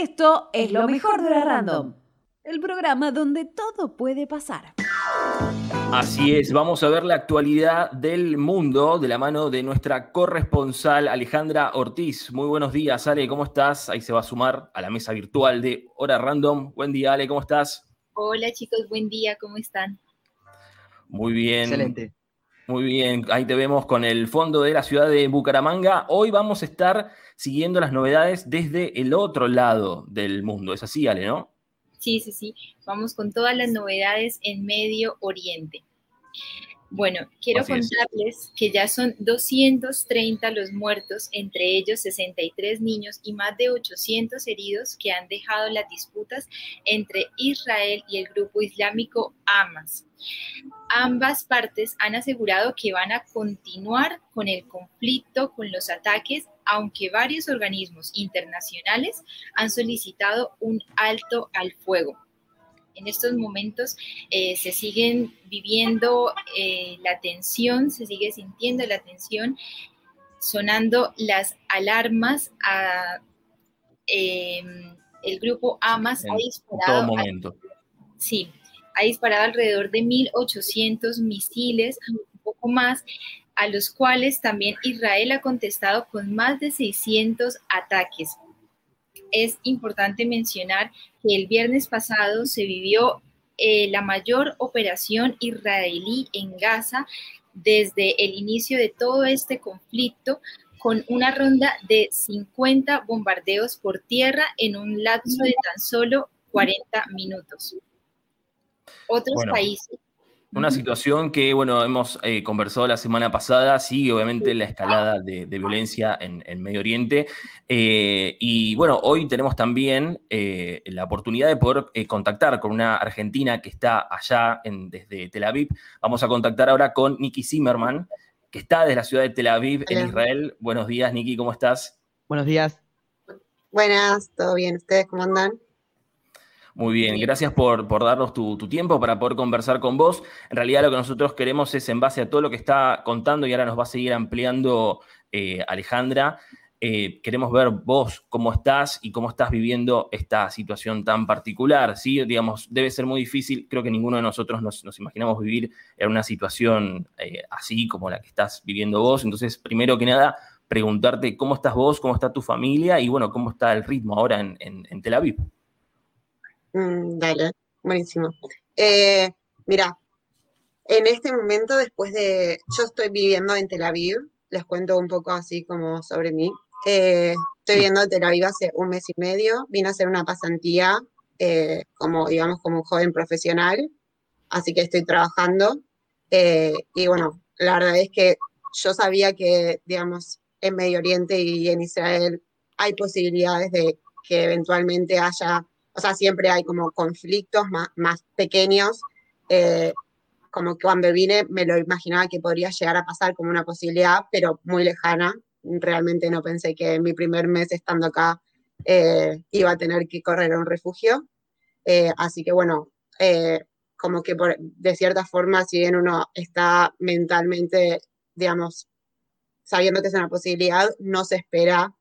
Esto es lo mejor de la Random, el programa donde todo puede pasar. Así es, vamos a ver la actualidad del mundo de la mano de nuestra corresponsal Alejandra Ortiz. Muy buenos días, Ale, ¿cómo estás? Ahí se va a sumar a la mesa virtual de Hora Random. Buen día, Ale, ¿cómo estás? Hola chicos, buen día, ¿cómo están? Muy bien. Excelente. Muy bien, ahí te vemos con el fondo de la ciudad de Bucaramanga. Hoy vamos a estar siguiendo las novedades desde el otro lado del mundo. Es así, Ale, ¿no? Sí, sí, sí. Vamos con todas las novedades en Medio Oriente. Bueno, quiero contarles que ya son 230 los muertos, entre ellos 63 niños y más de 800 heridos que han dejado las disputas entre Israel y el grupo islámico Hamas. Ambas partes han asegurado que van a continuar con el conflicto, con los ataques, aunque varios organismos internacionales han solicitado un alto al fuego en estos momentos eh, se siguen viviendo eh, la tensión, se sigue sintiendo la tensión, sonando las alarmas a em, el grupo Hamas ha disparado. todo momento. sí, ha disparado alrededor de 1.800 misiles, un poco más, a los cuales también Israel ha contestado con más de 600 ataques es importante mencionar que el viernes pasado se vivió eh, la mayor operación israelí en Gaza desde el inicio de todo este conflicto con una ronda de 50 bombardeos por tierra en un lapso de tan solo 40 minutos. Otros países una situación que, bueno, hemos eh, conversado la semana pasada, sigue obviamente la escalada de, violencia en, Medio Oriente. Eh, y bueno, hoy tenemos también eh, la oportunidad de poder contactar con una argentina que está allá en, desde Tel Aviv. Vamos a contactar ahora con Nikki Zimmerman, que está desde la ciudad de Tel Aviv, en Israel. Buenos días, Nikki, ¿cómo estás? Buenos días. Buenas, ¿todo bien? ¿Ustedes cómo andan? Muy bien, gracias por, darnos tu, tiempo para poder conversar con vos. En realidad lo que nosotros queremos es, en base a todo lo que está contando y ahora nos va a seguir ampliando eh, Alejandra, eh, queremos ver vos cómo estás y cómo estás viviendo esta situación tan particular. ¿sí? Digamos, debe ser muy difícil, creo que ninguno de nosotros nos, imaginamos vivir en una situación eh, así como la que estás viviendo vos. Entonces, primero que nada, preguntarte cómo estás vos, cómo está tu familia y bueno, cómo está el ritmo ahora en, en Tel Aviv. Mm, dale, buenísimo. Eh, mira, en este momento, después de, yo estoy viviendo en Tel Aviv, les cuento un poco así como sobre mí. Eh, estoy viviendo en Tel Aviv hace un mes y medio, vine a hacer una pasantía eh, como, digamos, como un joven profesional, así que estoy trabajando. y bueno, la verdad es que yo sabía que, digamos, en Medio Oriente y en Israel hay posibilidades de que eventualmente haya o sea, siempre hay como conflictos más, más pequeños. Eh, como cuando vine me lo imaginaba que podría llegar a pasar como una posibilidad, pero muy lejana. Realmente no pensé que en mi primer mes estando acá eh, iba a tener que correr a un refugio. Eh, así que bueno, como que de cierta forma, si bien uno está mentalmente, digamos, sabiendo que es una posibilidad, no se espera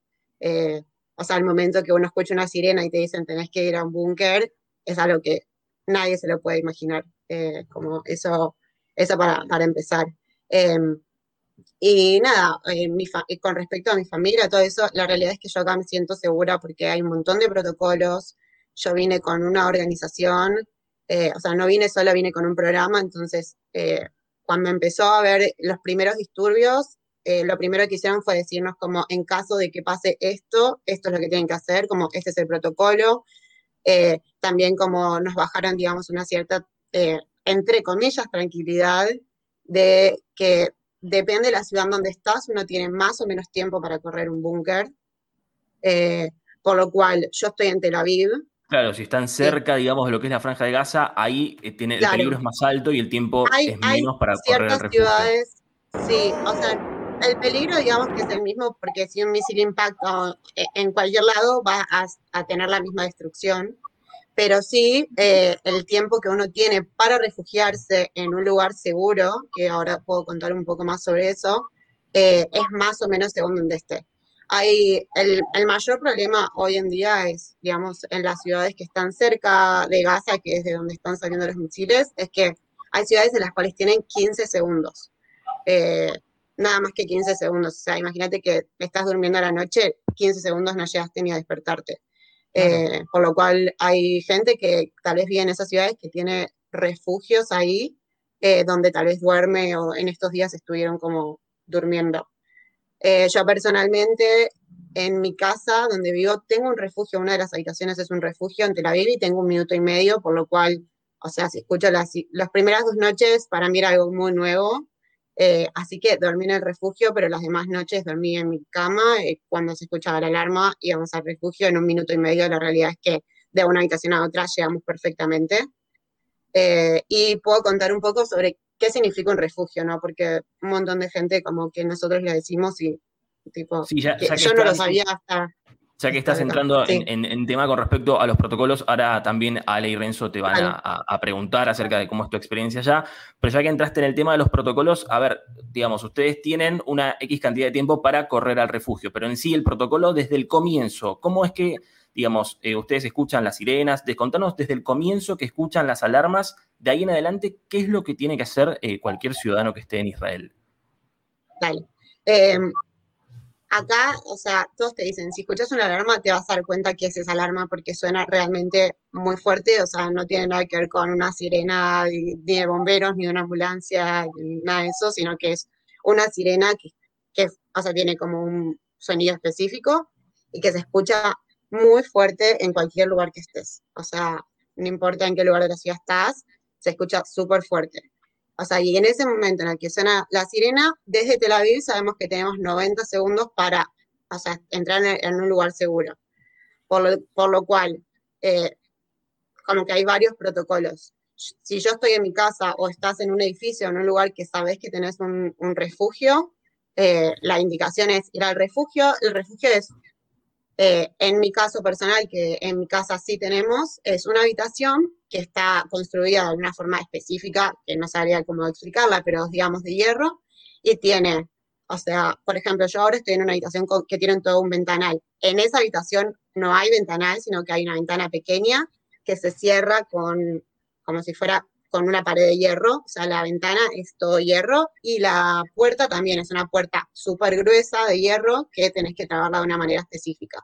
o sea, al momento que uno escucha una sirena y te dicen tenés que ir a un búnker, es algo que nadie se lo puede imaginar. Eh, como eso, eso para, para empezar. Em, y nada, con respecto a mi familia, todo eso, la realidad es que yo acá me siento segura porque hay un montón de protocolos. Yo vine con una organización, eh, o sea, no vine sola, vine con un programa, entonces eh, cuando empezó a haber los primeros disturbios, eh, lo primero que hicieron fue decirnos como en caso de que pase esto, esto es lo que tienen que hacer, como este es el protocolo. Eh, también como nos bajaron, digamos, una cierta, eh, entre comillas, tranquilidad de que depende de la ciudad donde estás, uno tiene más o menos tiempo para correr un búnker. por lo cual, yo estoy en Tel Aviv, Claro, si están cerca, digamos, de lo que es la franja de Gaza, ahí tiene, el peligro es más alto y el tiempo es menos para correr el refugio. ciudades, sí, o sea, el peligro, digamos que es el mismo, porque si un misil impacta eh, en cualquier lado va a, tener la misma destrucción, pero sí eh, el tiempo que uno tiene para refugiarse en un lugar seguro, que ahora puedo contar un poco más sobre eso, eh, es más o menos según donde esté. hay el, mayor problema hoy en día es, digamos, en las ciudades que están cerca de Gaza, que es de donde están saliendo los misiles, es que hay ciudades en las cuales tienen 15 segundos. Eh, nada más que 15 segundos. O sea, imagínate que estás durmiendo a la noche, 15 segundos no llegaste ni a despertarte. Eh, por lo cual hay gente que tal vez vive en esas ciudades que tiene refugios ahí, eh, donde tal vez duerme o en estos días estuvieron como durmiendo. Eh, yo personalmente, en mi casa donde vivo, tengo un refugio, una de las habitaciones es un refugio en Tel Aviv y tengo un minuto y medio, por lo cual, o sea, si escucho las, las primeras dos noches, para mí era algo muy nuevo, eh, así que dormí en el refugio, pero las demás noches dormí en mi cama. Eh, cuando se escuchaba la alarma, íbamos al refugio en un minuto y medio. La realidad es que de una habitación a otra llegamos perfectamente. y puedo contar un poco sobre qué significa un refugio, ¿no? Porque un montón de gente como que nosotros le decimos y tipo, yo no lo sabía hasta... Ya que estás entrando en, tema con respecto a los protocolos, ahora también Ale y Renzo te van a, preguntar acerca de cómo es tu experiencia allá, pero ya que entraste en el tema de los protocolos, a ver, digamos, ustedes tienen una X cantidad de tiempo para correr al refugio, pero en sí el protocolo desde el comienzo, ¿cómo es que digamos, eh, ustedes escuchan las sirenas, descontanos desde el comienzo que escuchan las alarmas, de ahí en adelante, ¿qué es lo que tiene que hacer eh, cualquier ciudadano que esté en Israel? Dale. Em, acá, o sea, todos te dicen, si escuchas una alarma te vas a dar cuenta que es esa alarma porque suena realmente muy fuerte, o sea, no tiene nada que ver con una sirena ni de bomberos, ni de una ambulancia, ni nada de eso, sino que es una sirena que, o sea, tiene como un sonido específico y que se escucha muy fuerte en cualquier lugar que estés. O sea, no importa en qué lugar de la ciudad estás, se escucha súper fuerte. O sea, y en ese momento en el que suena la sirena, desde Tel Aviv sabemos que tenemos 90 segundos para, o sea, entrar en, un lugar seguro. Por lo, por lo cual, eh, como que hay varios protocolos. Si yo estoy en mi casa o estás en un edificio, en un lugar que sabes que tenés un, refugio, eh, la indicación es ir al refugio. El refugio es eh, en mi caso personal, que en mi casa sí tenemos, es una habitación que está construida de una forma específica, que no sabría cómo explicarla, pero digamos de hierro, y tiene, o sea, por ejemplo, yo ahora estoy en una habitación que tiene todo un ventanal. En esa habitación no hay ventanal, sino que hay una ventana pequeña que se cierra con, como si fuera con una pared de hierro, o sea, la ventana es todo hierro y la puerta también es una puerta súper gruesa de hierro que tenés que trabajarla de una manera específica.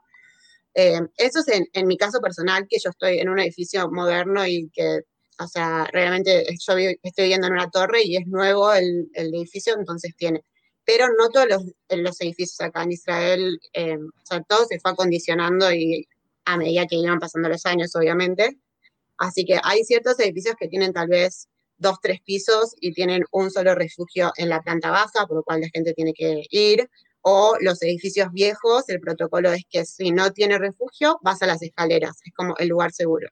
Eh, eso es en, mi caso personal, que yo estoy en un edificio moderno y que, o sea, realmente yo estoy viviendo en una torre y es nuevo el, edificio, entonces tiene. Pero no todos los, los edificios acá en Israel, eh, o sea, todo se fue acondicionando y a medida que iban pasando los años, obviamente. Así que hay ciertos edificios que tienen tal vez dos, tres pisos y tienen un solo refugio en la planta baja, por lo cual la gente tiene que ir. O los edificios viejos, el protocolo es que si no tiene refugio, vas a las escaleras, es como el lugar seguro.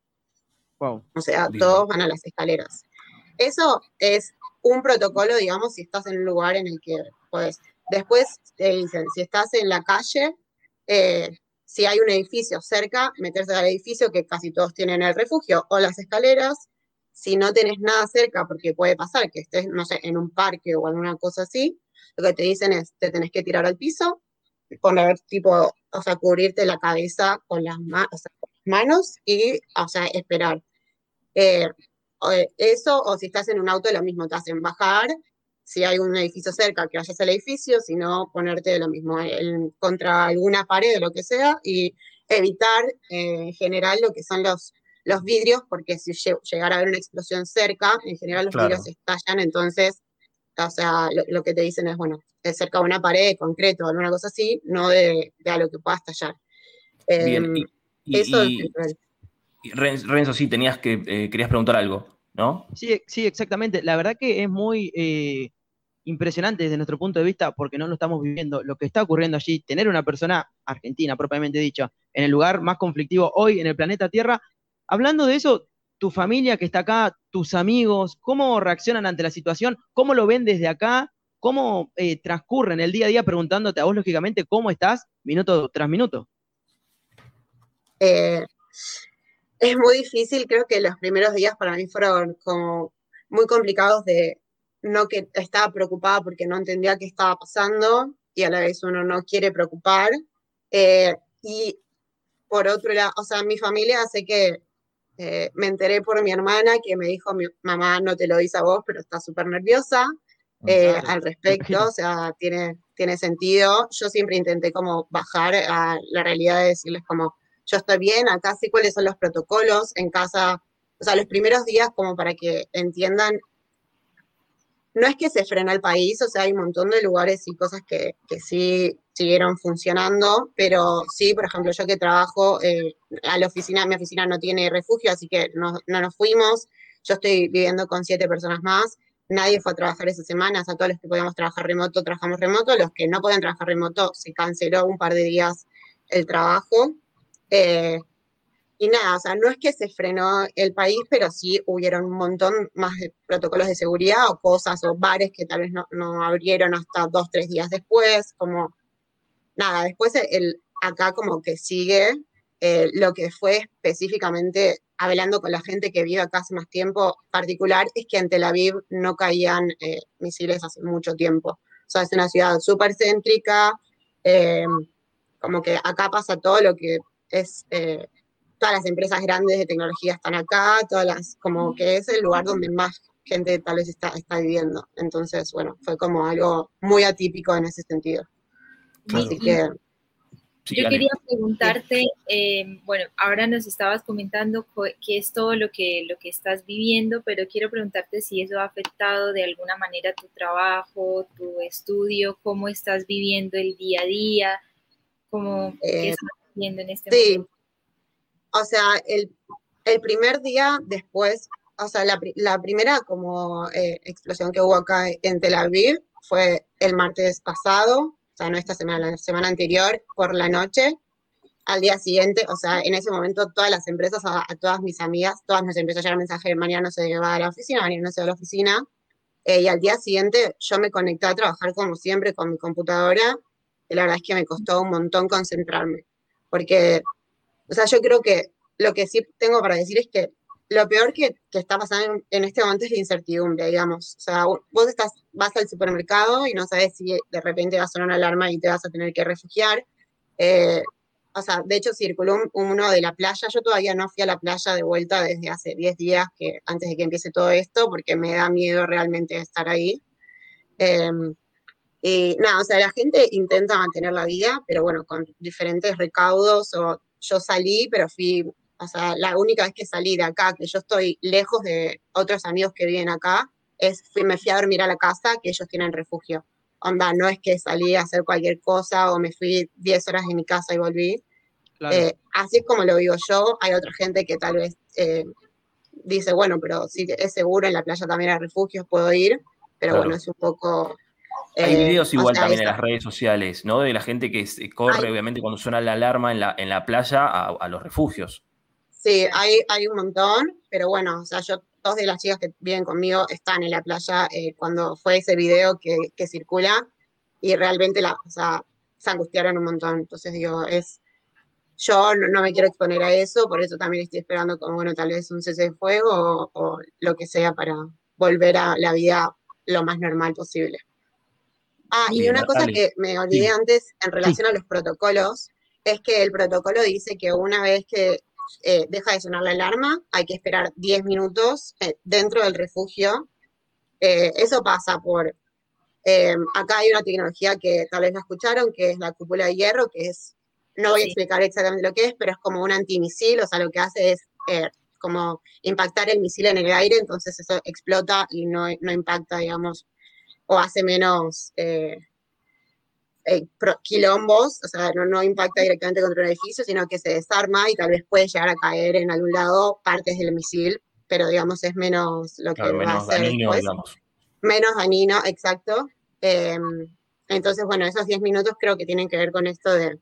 Wow. O sea, todos van a las escaleras. Eso es un protocolo, digamos, si estás en un lugar en el que puedes. Después te dicen, si estás en la calle, eh, si hay un edificio cerca, meterse al edificio que casi todos tienen el refugio o las escaleras. Si no tenés nada cerca, porque puede pasar que estés, no sé, en un parque o alguna cosa así, lo que te dicen es, te tenés que tirar al piso, poner tipo, o sea, cubrirte la cabeza con las, manos y, o sea, esperar. Eh, eso, o si estás en un auto, lo mismo, te hacen bajar si hay un edificio cerca, que vayas al edificio, sino ponerte lo mismo contra alguna pared o lo que sea y evitar eh, en general lo que son los, los vidrios, porque si llegara a haber una explosión cerca, en general los vidrios estallan, entonces, o sea, lo, que te dicen es, bueno, es cerca de una pared, de concreto, alguna cosa así, no de, de algo que pueda estallar. Bien, em, eso es Renzo, sí, tenías que, eh, querías preguntar algo, ¿no? Sí, sí, exactamente. La verdad que es muy eh, impresionante desde nuestro punto de vista, porque no lo estamos viviendo, lo que está ocurriendo allí, tener una persona argentina, propiamente dicho, en el lugar más conflictivo hoy en el planeta Tierra. Hablando de eso, tu familia que está acá, tus amigos, ¿cómo reaccionan ante la situación? ¿Cómo lo ven desde acá? ¿Cómo eh, transcurren el día a día preguntándote a vos, lógicamente, cómo estás minuto tras minuto? Eh, es muy difícil, creo que los primeros días para mí fueron como muy complicados de, no que estaba preocupada porque no entendía qué estaba pasando y a la vez uno no quiere preocupar. Eh, y por otro lado, o sea, mi familia hace que eh, me enteré por mi hermana que me dijo, mi mamá no te lo dice a vos, pero está súper nerviosa ah, al respecto, o sea, tiene, tiene sentido. Yo siempre intenté como bajar a la realidad de decirles como, yo estoy bien, acá sé cuáles son los protocolos, en casa, o sea, los primeros días como para que entiendan no es que se frena el país, o sea, hay un montón de lugares y cosas que, que sí siguieron funcionando, pero sí, por ejemplo, yo que trabajo eh, a la oficina, mi oficina no tiene refugio, así que no, no, nos fuimos, yo estoy viviendo con siete personas más, nadie fue a trabajar esa semana, o sea, todos los que podíamos trabajar remoto, trabajamos remoto, los que no pueden trabajar remoto, se canceló un par de días el trabajo. Eh, y nada, o sea, no es que se frenó el país, pero sí hubieron un montón más de protocolos de seguridad o cosas o bares que tal vez no, abrieron hasta dos, tres días después, como nada, después el, acá como que sigue eh, lo que fue específicamente hablando con la gente que vive acá hace más tiempo particular, es que en Tel Aviv no caían eh, misiles hace mucho tiempo. O sea, es una ciudad súper céntrica, eh, como que acá pasa todo lo que es todas las empresas grandes de tecnología están acá, todas las, como que es el lugar donde más gente tal vez está, está viviendo. Entonces, bueno, fue como algo muy atípico en ese sentido. Así que... Yo quería preguntarte, eh, bueno, ahora nos estabas comentando qué es todo lo que, lo que estás viviendo, pero quiero preguntarte si eso ha afectado de alguna manera tu trabajo, tu estudio, cómo estás viviendo el día a día, cómo eh, estás viviendo en este sí. o sea, el, primer día después, o sea, la, primera como eh, explosión que hubo acá en Tel Aviv fue el martes pasado, sea, no esta semana, la semana anterior, por la noche. Al día siguiente, o sea, en ese momento todas las empresas, a, todas mis amigas, todas nos empezó a llegar mensaje de mañana no se va a la oficina, mañana no se va a la oficina. Eh, y al día siguiente yo me conecté a trabajar como siempre con mi computadora. Y la verdad es que me costó un montón concentrarme, porque o sea, yo creo que lo que sí tengo para decir es que lo peor que, que está pasando en, este momento es la incertidumbre, digamos. O sea, vos estás, vas al supermercado y no sabes si de repente va a sonar una alarma y te vas a tener que refugiar. Eh, o sea, de hecho circuló uno de la playa. Yo todavía no fui a la playa de vuelta desde hace 10 días, que, antes de que empiece todo esto, porque me da miedo realmente estar ahí. Em, y nada, o sea, la gente intenta mantener la vida, pero bueno, con diferentes recaudos o yo salí, pero fui, o sea, la única vez que salí de acá, que yo estoy lejos de otros amigos que viven acá, es fui, me fui a dormir a la casa que ellos tienen refugio. Onda, no es que salí a hacer cualquier cosa o me fui 10 horas de mi casa y volví. Eh, así es como lo digo yo. Hay otra gente que tal vez eh, dice, bueno, pero si es seguro, en la playa también hay refugios, puedo ir. Pero bueno, es un poco hay eh, videos igual también en las redes sociales, ¿no? De la gente que corre, obviamente, cuando suena la alarma en la, en la playa a, los refugios. Sí, hay, hay un montón, pero bueno, o sea, yo, dos de las chicas que viven conmigo están en la playa eh, cuando fue ese video que, que, circula y realmente la, o sea, se angustiaron un montón. Entonces digo, es, yo no, me quiero exponer a eso, por eso también estoy esperando como, bueno, tal vez un cese de fuego o lo que sea para volver a la vida lo más normal posible. Ah, y una cosa que me olvidé antes en relación a los protocolos, es que el protocolo dice que una vez que eh, deja de sonar la alarma, hay que esperar 10 minutos eh, dentro del refugio. Eh, eso pasa por, acá hay una tecnología que tal vez no escucharon, que es la cúpula de hierro, que es, no voy a explicar exactamente lo que es, pero es como un antimisil, o sea, lo que hace es como impactar el misil en el aire, entonces eso explota y no, no impacta, digamos, o hace menos eh, quilombos, o sea, no, impacta directamente contra un edificio, sino que se desarma y tal vez puede llegar a caer en algún lado partes del misil, pero digamos es menos lo que va a hacer dañino, después. Menos dañino, exacto. Em, entonces, bueno, esos 10 minutos creo que tienen que ver con esto de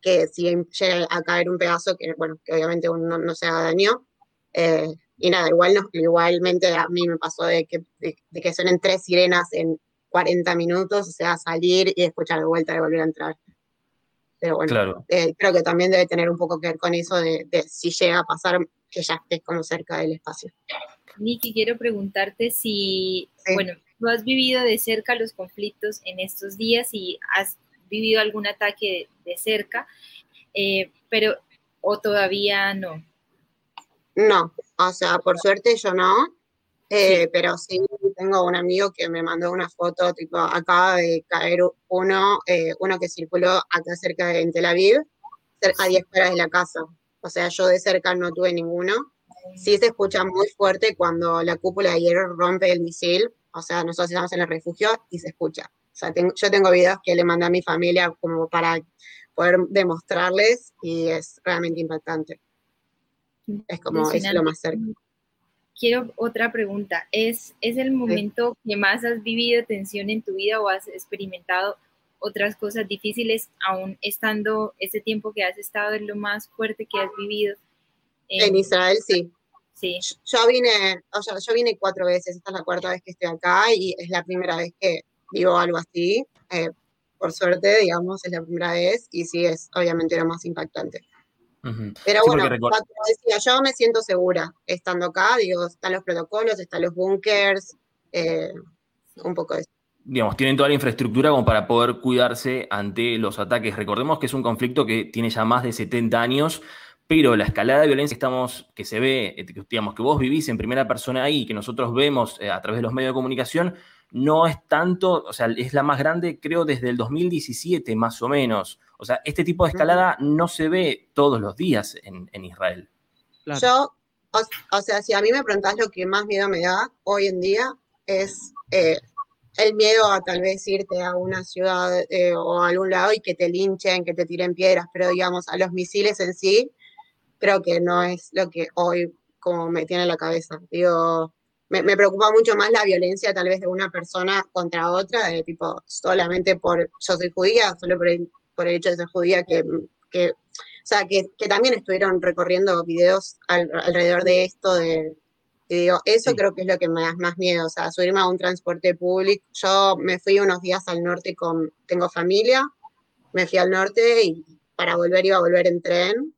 que si llega a caer un pedazo, que bueno, que obviamente uno no se haga daño, eh, y nada, igual igualmente a mí me pasó de que, de, que suenen tres sirenas en 40 minutos, o sea, salir y escuchar de vuelta y volver a entrar. Pero bueno, eh, creo que también debe tener un poco que ver con eso de, si llega a pasar que ya estés como cerca del espacio. Niki, quiero preguntarte si, bueno, tú has vivido de cerca los conflictos en estos días y has vivido algún ataque de, cerca, eh, pero o todavía no. No, o sea, por suerte yo no, eh, pero sí tengo un amigo que me mandó una foto, tipo, acaba de caer uno, eh, uno que circuló acá cerca de Tel Aviv, a 10 horas de la casa. O sea, yo de cerca no tuve ninguno. Sí se escucha muy fuerte cuando la cúpula de hierro rompe el misil. O sea, nosotros estamos en el refugio y se escucha. O sea, yo tengo videos que le mandé a mi familia como para poder demostrarles y es realmente impactante. Es como, es lo más cerca. Quiero otra pregunta. ¿Es, ¿Es el momento que más has vivido tensión en tu vida o has experimentado otras cosas difíciles, aún estando ese tiempo que has estado en lo más fuerte que has vivido? En, Israel, sí. Sí. Yo vine, o sea, yo vine cuatro veces, esta es la cuarta vez que estoy acá y es la primera vez que vivo algo así. Eh, por suerte, digamos, es la primera vez y sí es obviamente lo más impactante. Pero bueno, decía, yo me siento segura estando acá, digo, están los protocolos, están los bunkers, eh, un poco de eso digamos, tienen toda la infraestructura como para poder cuidarse ante los ataques. Recordemos que es un conflicto que tiene ya más de 70 años, pero la escalada de violencia que, estamos, que se ve, eh, digamos, que vos vivís en primera persona ahí, que nosotros vemos eh, a través de los medios de comunicación, no es tanto, o sea, es la más grande, creo, desde el 2017, más o menos. O sea, este tipo de escalada no se ve todos los días en, Israel. Yo, o, sea, si a mí me preguntás lo que más miedo me da hoy en día es eh, el miedo a tal vez irte a una ciudad eh, o a algún lado y que te linchen, que te tiren piedras, pero digamos, a los misiles en sí, creo que no es lo que hoy como me tiene en la cabeza. Digo, me, preocupa mucho más la violencia tal vez de una persona contra otra, de tipo, solamente por, yo soy judía, solo por el, por el hecho de ser judía, que, que o sea, que, que, también estuvieron recorriendo videos alrededor de esto, de, y digo, eso creo que es lo que me da más miedo, o sea, subirme a un transporte público. Yo me fui unos días al norte con, tengo familia, me fui al norte y para volver iba a volver en tren.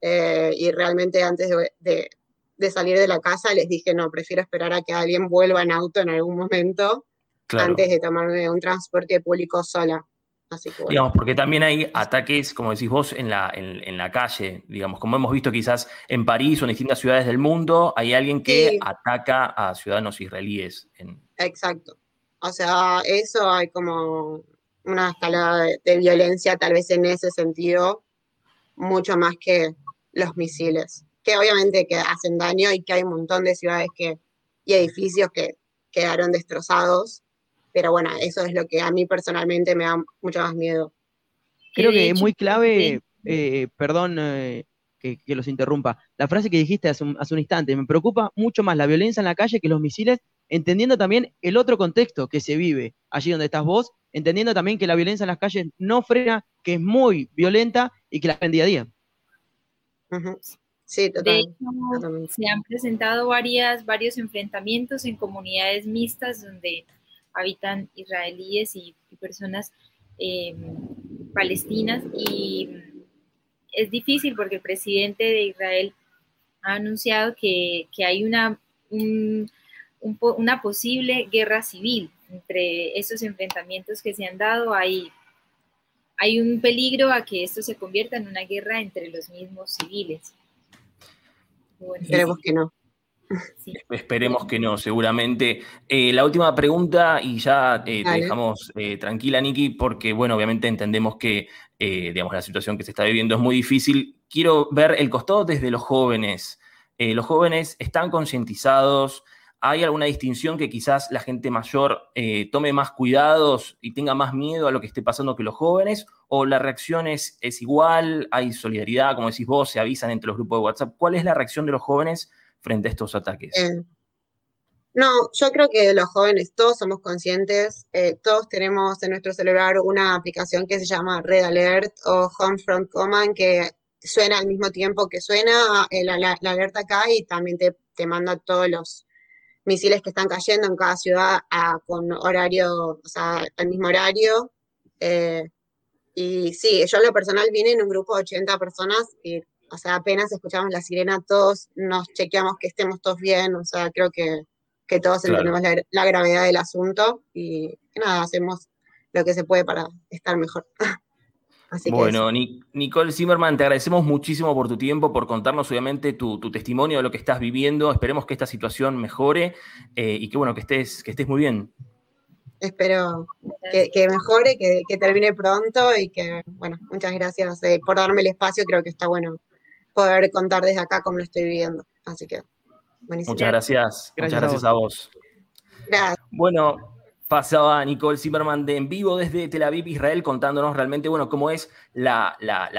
Eh, y realmente antes de, de, salir de la casa les dije, no, prefiero esperar a que alguien vuelva en auto en algún momento antes de tomarme un transporte público sola. Digamos, porque también hay ataques, como decís vos, en la, en, la calle, digamos, como hemos visto quizás en París o en distintas ciudades del mundo, hay alguien que ataca a ciudadanos israelíes. Exacto. O sea, eso hay como una escalada de, violencia tal vez en ese sentido, mucho más que los misiles, que obviamente que hacen daño y que hay un montón de ciudades que, y edificios que quedaron destrozados pero bueno, eso es lo que a mí personalmente me da mucho más miedo. Creo que es muy clave, eh, perdón eh, que, los interrumpa, la frase que dijiste hace un, instante, me preocupa mucho más la violencia en la calle que los misiles, entendiendo también el otro contexto que se vive allí donde estás vos, entendiendo también que la violencia en las calles no frena, que es muy violenta y que la ven día a día. Sí, totalmente. se han presentado varias, varios enfrentamientos en comunidades mixtas donde habitan israelíes y, personas em, palestinas y es difícil porque el presidente de Israel ha anunciado que, hay una, una posible guerra civil entre esos enfrentamientos que se han dado. Hay, hay un peligro a que esto se convierta en una guerra entre los mismos civiles. Esperemos que no. Esperemos que no, seguramente. Eh, la última pregunta, y ya eh, te dejamos eh, tranquila, Niki, porque, bueno, obviamente entendemos que, digamos, la situación que se está viviendo es muy difícil. Quiero ver el costado desde los jóvenes. los jóvenes están concientizados. ¿Hay alguna distinción que quizás la gente mayor tome más cuidados y tenga más miedo a lo que esté pasando que los jóvenes? ¿O la reacción es, igual? ¿Hay solidaridad? Como decís vos, se avisan entre los grupos de WhatsApp. ¿Cuál es la reacción de los jóvenes? frente a estos ataques? Eh, no, yo creo que los jóvenes todos somos conscientes, eh, todos tenemos en nuestro celular una aplicación que se llama Red Alert o Home Front Command que suena al mismo tiempo que suena eh, la, alerta acá y también te, te, manda todos los misiles que están cayendo en cada ciudad con horario, o sea, al mismo horario. y sí, yo en lo personal vine en un grupo de 80 personas y o sea, apenas escuchamos la sirena, todos nos chequeamos que estemos todos bien, o sea, creo que, todos entendemos la, gravedad del asunto y nada, hacemos lo que se puede para estar mejor. bueno, Nicole Zimmerman, te agradecemos muchísimo por tu tiempo, por contarnos obviamente tu, testimonio de lo que estás viviendo. Esperemos que esta situación mejore eh, y que bueno, que estés, que estés muy bien. Espero que, mejore, que, termine pronto y que, bueno, muchas gracias eh, por darme el espacio. Creo que está bueno poder contar desde acá cómo lo estoy viviendo. Así que, buenísimo. Muchas gracias. muchas gracias a vos. Gracias. Bueno, pasaba Nicole Zimmerman de en vivo desde Tel Aviv, Israel, contándonos realmente, bueno, cómo es la,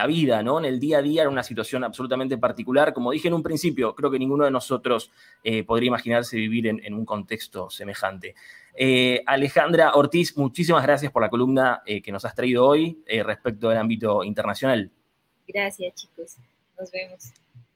vida, ¿no? En el día a día, en una situación absolutamente particular. Como dije en un principio, creo que ninguno de nosotros eh, podría imaginarse vivir en, un contexto semejante. Eh, Alejandra Ortiz, muchísimas gracias por la columna eh, que nos has traído hoy respecto al ámbito internacional. Gracias, chicos. Nos vemos.